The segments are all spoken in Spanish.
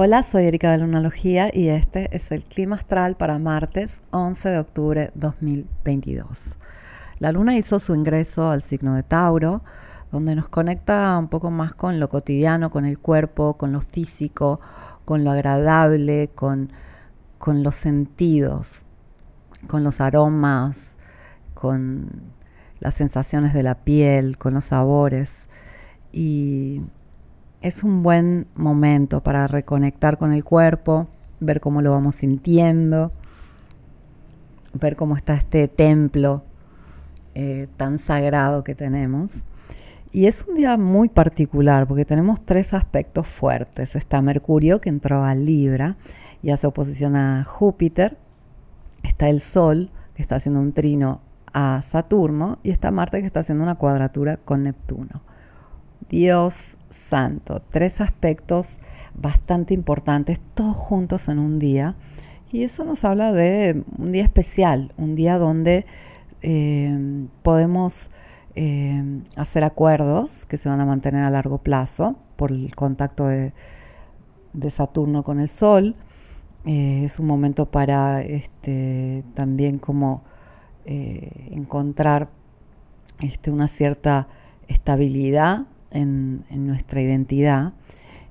Hola, soy Erika de Lunalogía y este es el clima astral para martes 11 de octubre 2022. La luna hizo su ingreso al signo de Tauro, donde nos conecta un poco más con lo cotidiano, con el cuerpo, con lo físico, con lo agradable, con, con los sentidos, con los aromas, con las sensaciones de la piel, con los sabores. Y es un buen momento para reconectar con el cuerpo, ver cómo lo vamos sintiendo, ver cómo está este templo eh, tan sagrado que tenemos. Y es un día muy particular porque tenemos tres aspectos fuertes. Está Mercurio que entró a Libra y hace oposición a Júpiter. Está el Sol que está haciendo un trino a Saturno y está Marte que está haciendo una cuadratura con Neptuno. Dios santo. Tres aspectos bastante importantes, todos juntos en un día. Y eso nos habla de un día especial, un día donde eh, podemos eh, hacer acuerdos que se van a mantener a largo plazo por el contacto de, Saturno con el Sol. Eh, es un momento para este, también como encontrar este, una cierta estabilidad en, nuestra identidad.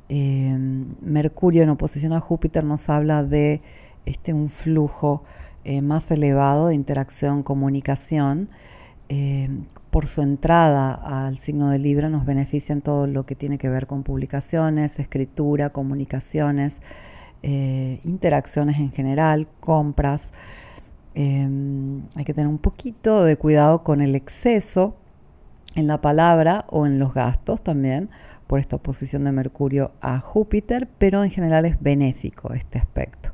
Eh, Mercurio en oposición a Júpiter nos habla de este, un flujo eh, más elevado de interacción, comunicación. Eh, por su entrada al signo de Libra nos beneficia en todo lo que tiene que ver con publicaciones, escritura, comunicaciones, interacciones en general, compras. hay que tener un poquito de cuidado con el exceso en la palabra o en los gastos también por esta oposición de Mercurio a Júpiter, pero en general es benéfico este aspecto.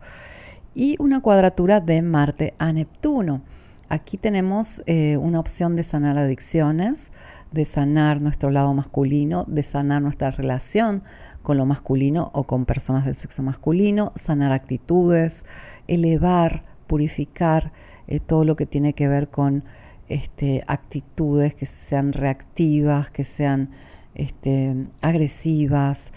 Y una cuadratura de Marte a Neptuno. Aquí tenemos eh, una opción de sanar adicciones, de sanar nuestro lado masculino, de sanar nuestra relación con lo masculino o con personas del sexo masculino, sanar actitudes, elevar, purificar eh, todo lo que tiene que ver con este, actitudes que sean reactivas, que sean este, agresivas.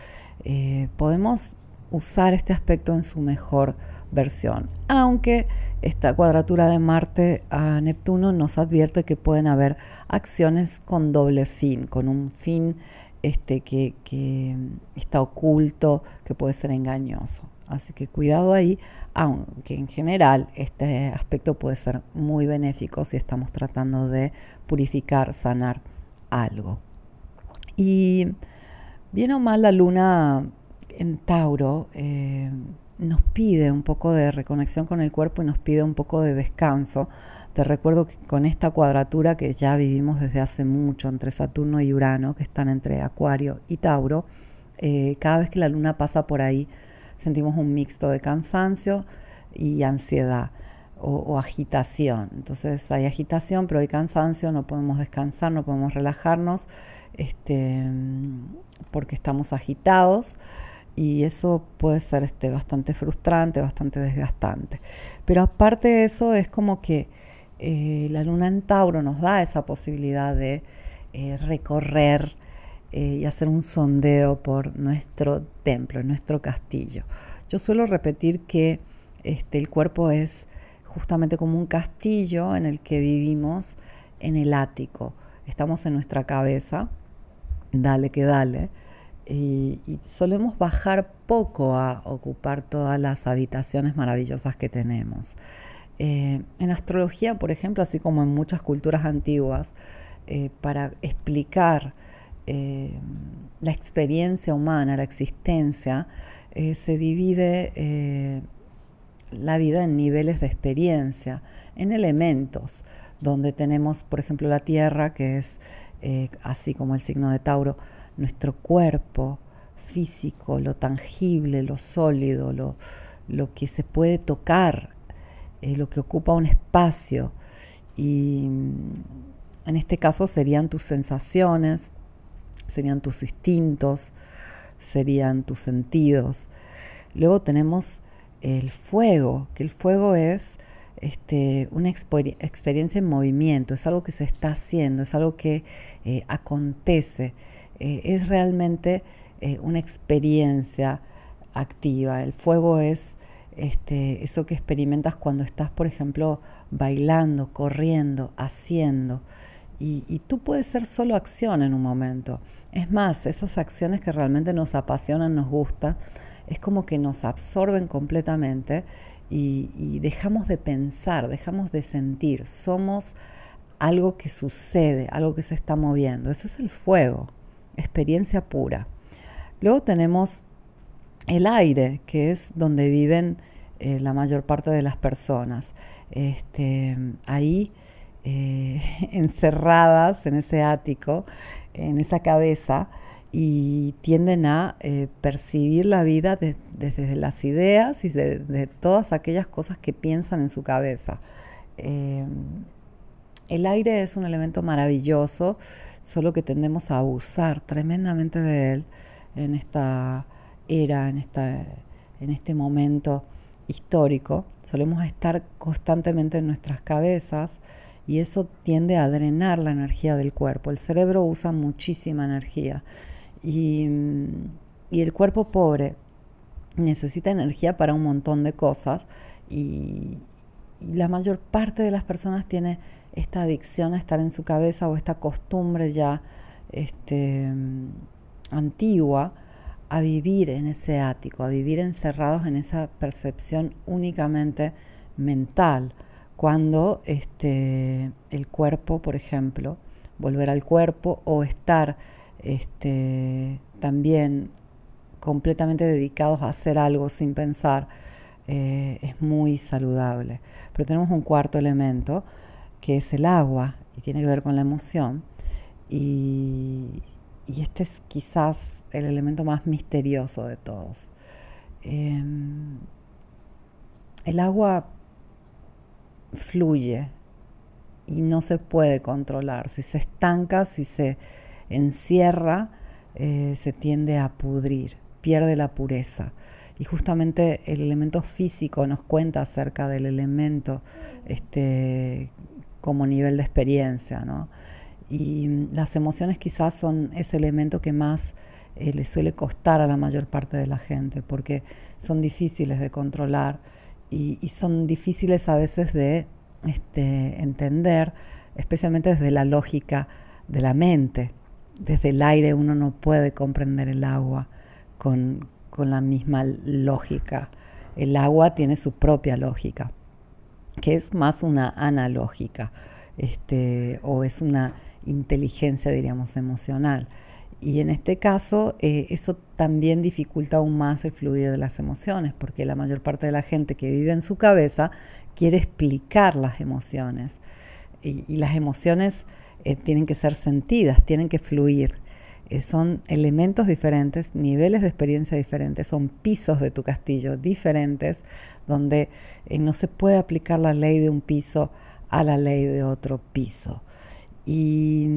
Eh, podemos usar este aspecto en su mejor versión, aunque esta cuadratura de Marte a Neptuno nos advierte que pueden haber acciones con doble fin, con un fin este, que, está oculto, que puede ser engañoso. Así que cuidado ahí, aunque en general este aspecto puede ser muy benéfico si estamos tratando de purificar, sanar algo. Y bien o mal la luna en Tauro eh, nos pide un poco de reconexión con el cuerpo y nos pide un poco de descanso. Te recuerdo que con esta cuadratura que ya vivimos desde hace mucho entre Saturno y Urano, que están entre Acuario y Tauro, eh, cada vez que la luna pasa por ahí, sentimos un mixto de cansancio y ansiedad o, agitación. Entonces hay agitación, pero hay cansancio, no podemos descansar, no podemos relajarnos este, porque estamos agitados y eso puede ser este, bastante frustrante, bastante desgastante. Pero aparte de eso es como que eh, la luna en Tauro nos da esa posibilidad de eh, recorrer eh, y hacer un sondeo por nuestro templo, nuestro castillo. Yo suelo repetir que este, el cuerpo es justamente como un castillo en el que vivimos en el ático. Estamos en nuestra cabeza, dale que dale, y, solemos bajar poco a ocupar todas las habitaciones maravillosas que tenemos. Eh, en astrología, por ejemplo, así como en muchas culturas antiguas, eh, para explicar eh, la experiencia humana, la existencia, se divide la vida en niveles de experiencia, en elementos, donde tenemos, por ejemplo, la Tierra, que es, así como el signo de Tauro, nuestro cuerpo físico, lo tangible, lo sólido, lo, lo que se puede tocar, lo que ocupa un espacio. Y mm, en este caso serían tus sensaciones, serían tus instintos, serían tus sentidos. Luego tenemos el fuego, que el fuego es este, una experiencia en movimiento, es algo que se está haciendo, es algo que eh, acontece, eh, es realmente eh, una experiencia activa. El fuego es este, eso que experimentas cuando estás, por ejemplo, bailando, corriendo, haciendo. Y, y, tú puedes ser solo acción en un momento. Es más, esas acciones que realmente nos apasionan, nos gustan, es como que nos absorben completamente y, dejamos de pensar, dejamos de sentir. Somos algo que sucede, algo que se está moviendo. Ese es el fuego, experiencia pura. Luego tenemos el aire, que es donde viven eh, la mayor parte de las personas. Este, ahí, eh, encerradas en ese ático, en esa cabeza, y tienden a eh, percibir la vida desde las ideas y de, todas aquellas cosas que piensan en su cabeza. el aire es un elemento maravilloso, solo que tendemos a abusar tremendamente de él en esta era, en, esta, en este momento histórico. Solemos estar constantemente en nuestras cabezas y eso tiende a drenar la energía del cuerpo. El cerebro usa muchísima energía y, y el cuerpo pobre necesita energía para un montón de cosas y, la mayor parte de las personas tiene esta adicción a estar en su cabeza o esta costumbre ya este, antigua a vivir en ese ático, a vivir encerrados en esa percepción únicamente mental, cuando este, el cuerpo, por ejemplo, volver al cuerpo o estar este, también completamente dedicados a hacer algo sin pensar, eh, es muy saludable. Pero tenemos un cuarto elemento, que es el agua, y tiene que ver con la emoción. Y, y este es quizás el elemento más misterioso de todos. Em, el agua fluye y no se puede controlar. Si se estanca, si se encierra, eh, se tiende a pudrir, pierde la pureza. Y justamente el elemento físico nos cuenta acerca del elemento este, como nivel de experiencia, ¿no? Y las emociones quizás son ese elemento que más eh, le suele costar a la mayor parte de la gente, porque son difíciles de controlar y, son difíciles a veces de este, entender, especialmente desde la lógica de la mente. Desde el aire uno no puede comprender el agua con, con la misma lógica. El agua tiene su propia lógica, que es más una analógica, este, o es una inteligencia, diríamos, emocional. Y en este caso, eh, eso también dificulta aún más el fluir de las emociones, porque la mayor parte de la gente que vive en su cabeza quiere explicar las emociones. Y, las emociones eh, tienen que ser sentidas, tienen que fluir. Eh, son elementos diferentes, niveles de experiencia diferentes, son pisos de tu castillo diferentes, donde no se puede aplicar la ley de un piso a la ley de otro piso. Y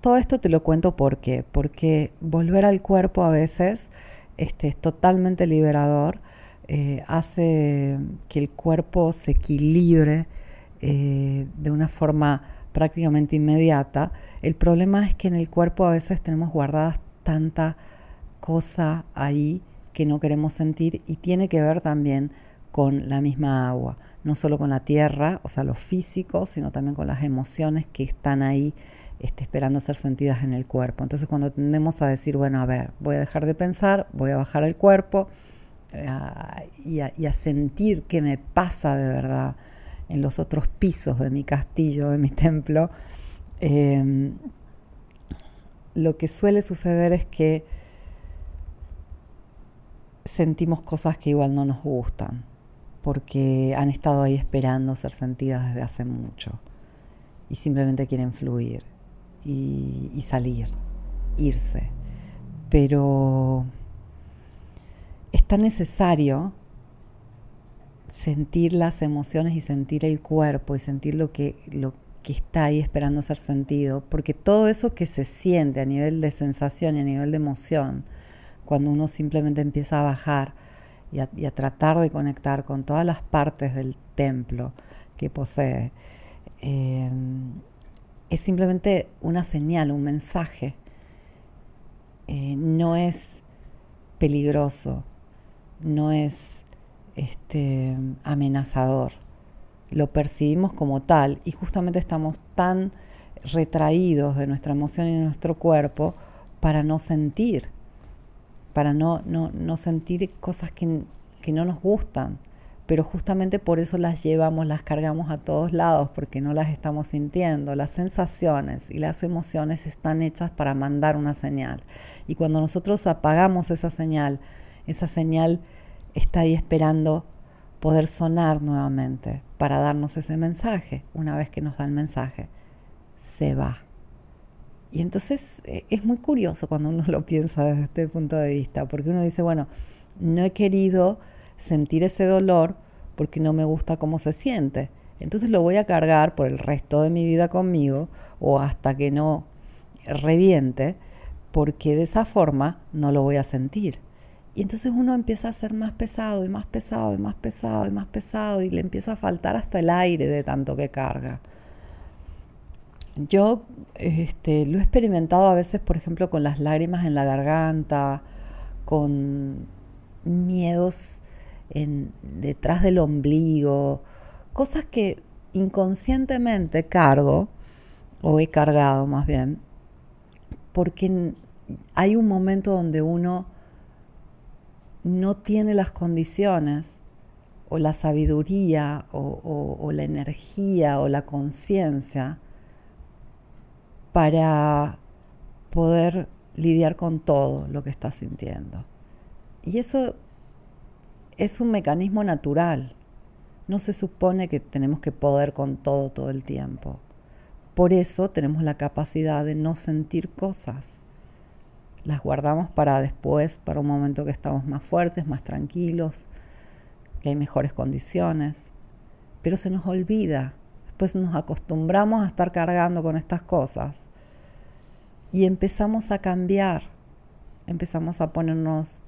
todo esto te lo cuento porque, porque volver al cuerpo a veces este, es totalmente liberador, eh, hace que el cuerpo se equilibre eh, de una forma prácticamente inmediata. El problema es que en el cuerpo a veces tenemos guardadas tanta cosa ahí que no queremos sentir y tiene que ver también con la misma agua no solo con la tierra, o sea, lo físico, sino también con las emociones que están ahí este, esperando ser sentidas en el cuerpo. Entonces cuando tendemos a decir, bueno, a ver, voy a dejar de pensar, voy a bajar el cuerpo eh, y, a, sentir qué me pasa de verdad en los otros pisos de mi castillo, de mi templo, em, lo que suele suceder es que sentimos cosas que igual no nos gustan porque han estado ahí esperando ser sentidas desde hace mucho y simplemente quieren fluir y, salir, irse. Pero es tan necesario sentir las emociones y sentir el cuerpo y sentir lo que, lo que está ahí esperando ser sentido, porque todo eso que se siente a nivel de sensación y a nivel de emoción, cuando uno simplemente empieza a bajar, y a, tratar de conectar con todas las partes del templo que posee, eh, es simplemente una señal, un mensaje. Eh, no es peligroso, no es este, amenazador. Lo percibimos como tal y justamente estamos tan retraídos de nuestra emoción y de nuestro cuerpo para no sentir, para no, no, sentir cosas que, que no nos gustan pero justamente por eso las llevamos, las cargamos a todos lados, porque no las estamos sintiendo. Las sensaciones y las emociones están hechas para mandar una señal. Y cuando nosotros apagamos esa señal, esa señal está ahí esperando poder sonar nuevamente para darnos ese mensaje. Una vez que nos da el mensaje, se va. Y entonces e, es muy curioso cuando uno lo piensa desde este punto de vista, porque uno dice, bueno, no he querido sentir ese dolor porque no me gusta cómo se siente. Entonces lo voy a cargar por el resto de mi vida conmigo o hasta que no reviente, porque de esa forma no lo voy a sentir. Y entonces uno empieza a ser más pesado y más pesado y más pesado y más pesado y le empieza a faltar hasta el aire de tanto que carga. Yo este, lo he experimentado a veces, por ejemplo, con las lágrimas en la garganta, con miedos en, detrás del ombligo, cosas que inconscientemente cargo, o he cargado más bien, porque hay un momento donde uno no tiene las condiciones o la sabiduría o, la energía o la conciencia para poder lidiar con todo lo que está sintiendo. Y eso es un mecanismo natural. No se supone que tenemos que poder con todo todo el tiempo. Por eso tenemos la capacidad de no sentir cosas. Las guardamos para después, para un momento que estamos más fuertes, más tranquilos, que hay mejores condiciones. Pero se nos olvida. Después nos acostumbramos a estar cargando con estas cosas. Y empezamos a cambiar. Empezamos a ponernos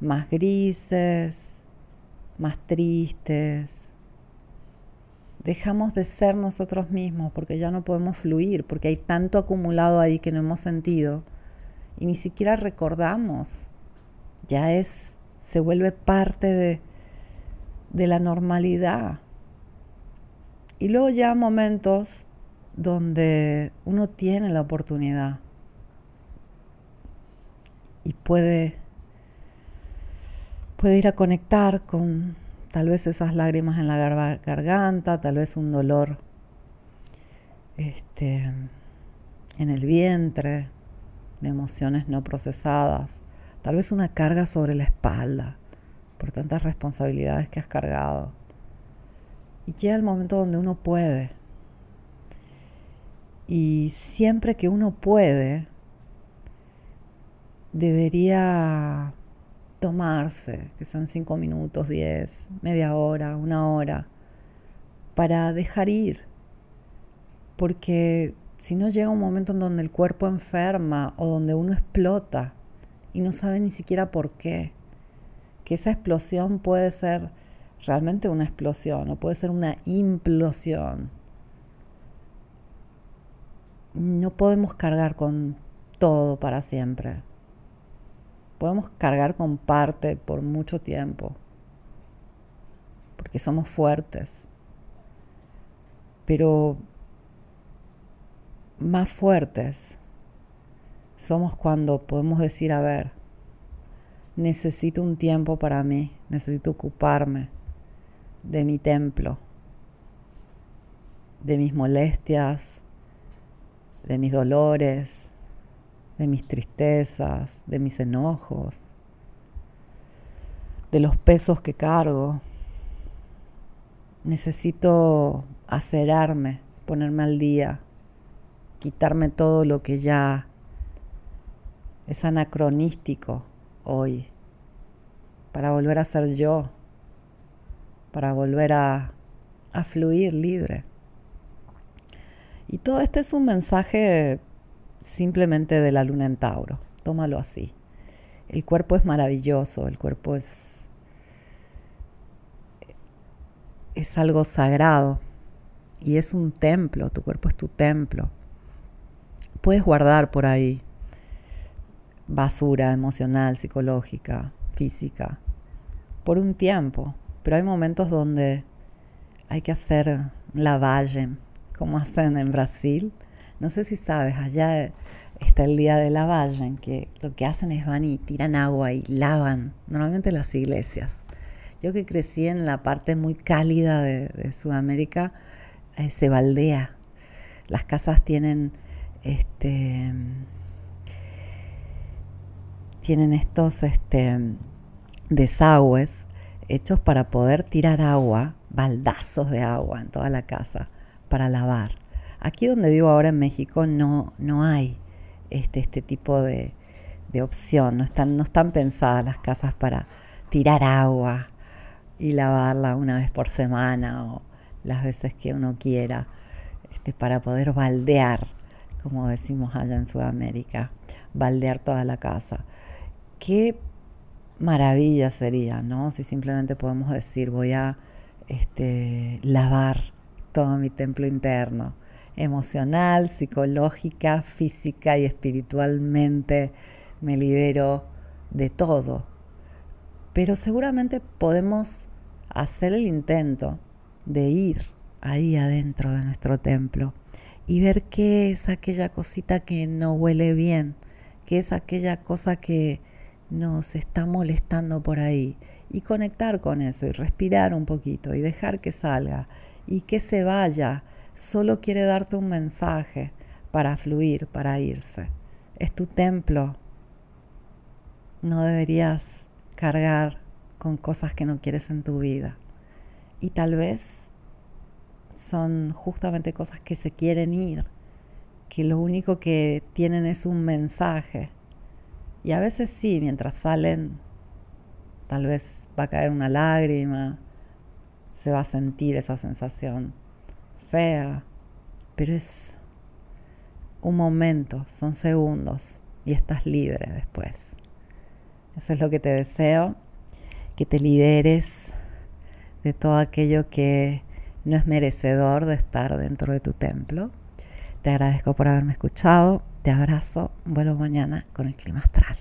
más grises, más tristes. Dejamos de ser nosotros mismos porque ya no podemos fluir, porque hay tanto acumulado ahí que no hemos sentido y ni siquiera recordamos. Ya es, se vuelve parte de, de la normalidad. Y luego ya momentos donde uno tiene la oportunidad y puede puede ir a conectar con tal vez esas lágrimas en la garganta, tal vez un dolor este, en el vientre, de emociones no procesadas, tal vez una carga sobre la espalda por tantas responsabilidades que has cargado. Y llega el momento donde uno puede. Y siempre que uno puede, debería tomarse, que sean cinco minutos, diez, media hora, una hora, para dejar ir. Porque si no llega un momento en donde el cuerpo enferma o donde uno explota y no sabe ni siquiera por qué, que esa explosión puede ser realmente una explosión o puede ser una implosión. No podemos cargar con todo para siempre podemos cargar con parte por mucho tiempo, porque somos fuertes. Pero más fuertes somos cuando podemos decir, a ver, necesito un tiempo para mí, necesito ocuparme de mi templo, de mis molestias, de mis dolores, de mis tristezas, de mis enojos, de los pesos que cargo. Necesito acerarme, ponerme al día, quitarme todo lo que ya es anacronístico hoy, para volver a ser yo, para volver a, a fluir libre. Y todo este es un mensaje simplemente de la luna en Tauro. Tómalo así. El cuerpo es maravilloso, el cuerpo es, es algo sagrado y es un templo, tu cuerpo es tu templo. Puedes guardar por ahí basura emocional, psicológica, física, por un tiempo. Pero hay momentos donde hay que hacer lavaje, como hacen en Brasil. No sé si sabes, allá está el día de lavaje, en que lo que hacen es van y tiran agua y lavan, normalmente las iglesias. Yo que crecí en la parte muy cálida de, Sudamérica, eh, se baldea. Las casas tienen este tienen estos este, desagües hechos para poder tirar agua, baldazos de agua en toda la casa para lavar. Aquí donde vivo ahora en México no, no hay este, este tipo de, de opción, no están, no están pensadas las casas para tirar agua y lavarla una vez por semana o las veces que uno quiera, este, para poder baldear, como decimos allá en Sudamérica, baldear toda la casa qué maravilla sería, ¿no? Si simplemente podemos decir, voy a este, lavar todo mi templo interno, emocional, psicológica, física y espiritualmente, me libero de todo. Pero seguramente podemos hacer el intento de ir ahí adentro de nuestro templo y ver qué es aquella cosita que no huele bien, qué es aquella cosa que nos está molestando por ahí y conectar con eso y respirar un poquito y dejar que salga y que se vaya. Solo quiere darte un mensaje para fluir, para irse. Es tu templo. No deberías cargar con cosas que no quieres en tu vida. Y tal vez son justamente cosas que se quieren ir, que lo único que tienen es un mensaje y a veces sí, mientras salen, tal vez va a caer una lágrima, se va a sentir esa sensación fea, pero es un momento, son segundos y estás libre después. Eso es lo que te deseo, que te liberes de todo aquello que no es merecedor de estar dentro de tu templo. Te agradezco por haberme escuchado. Te abrazo. Vuelvo mañana con el clima astral.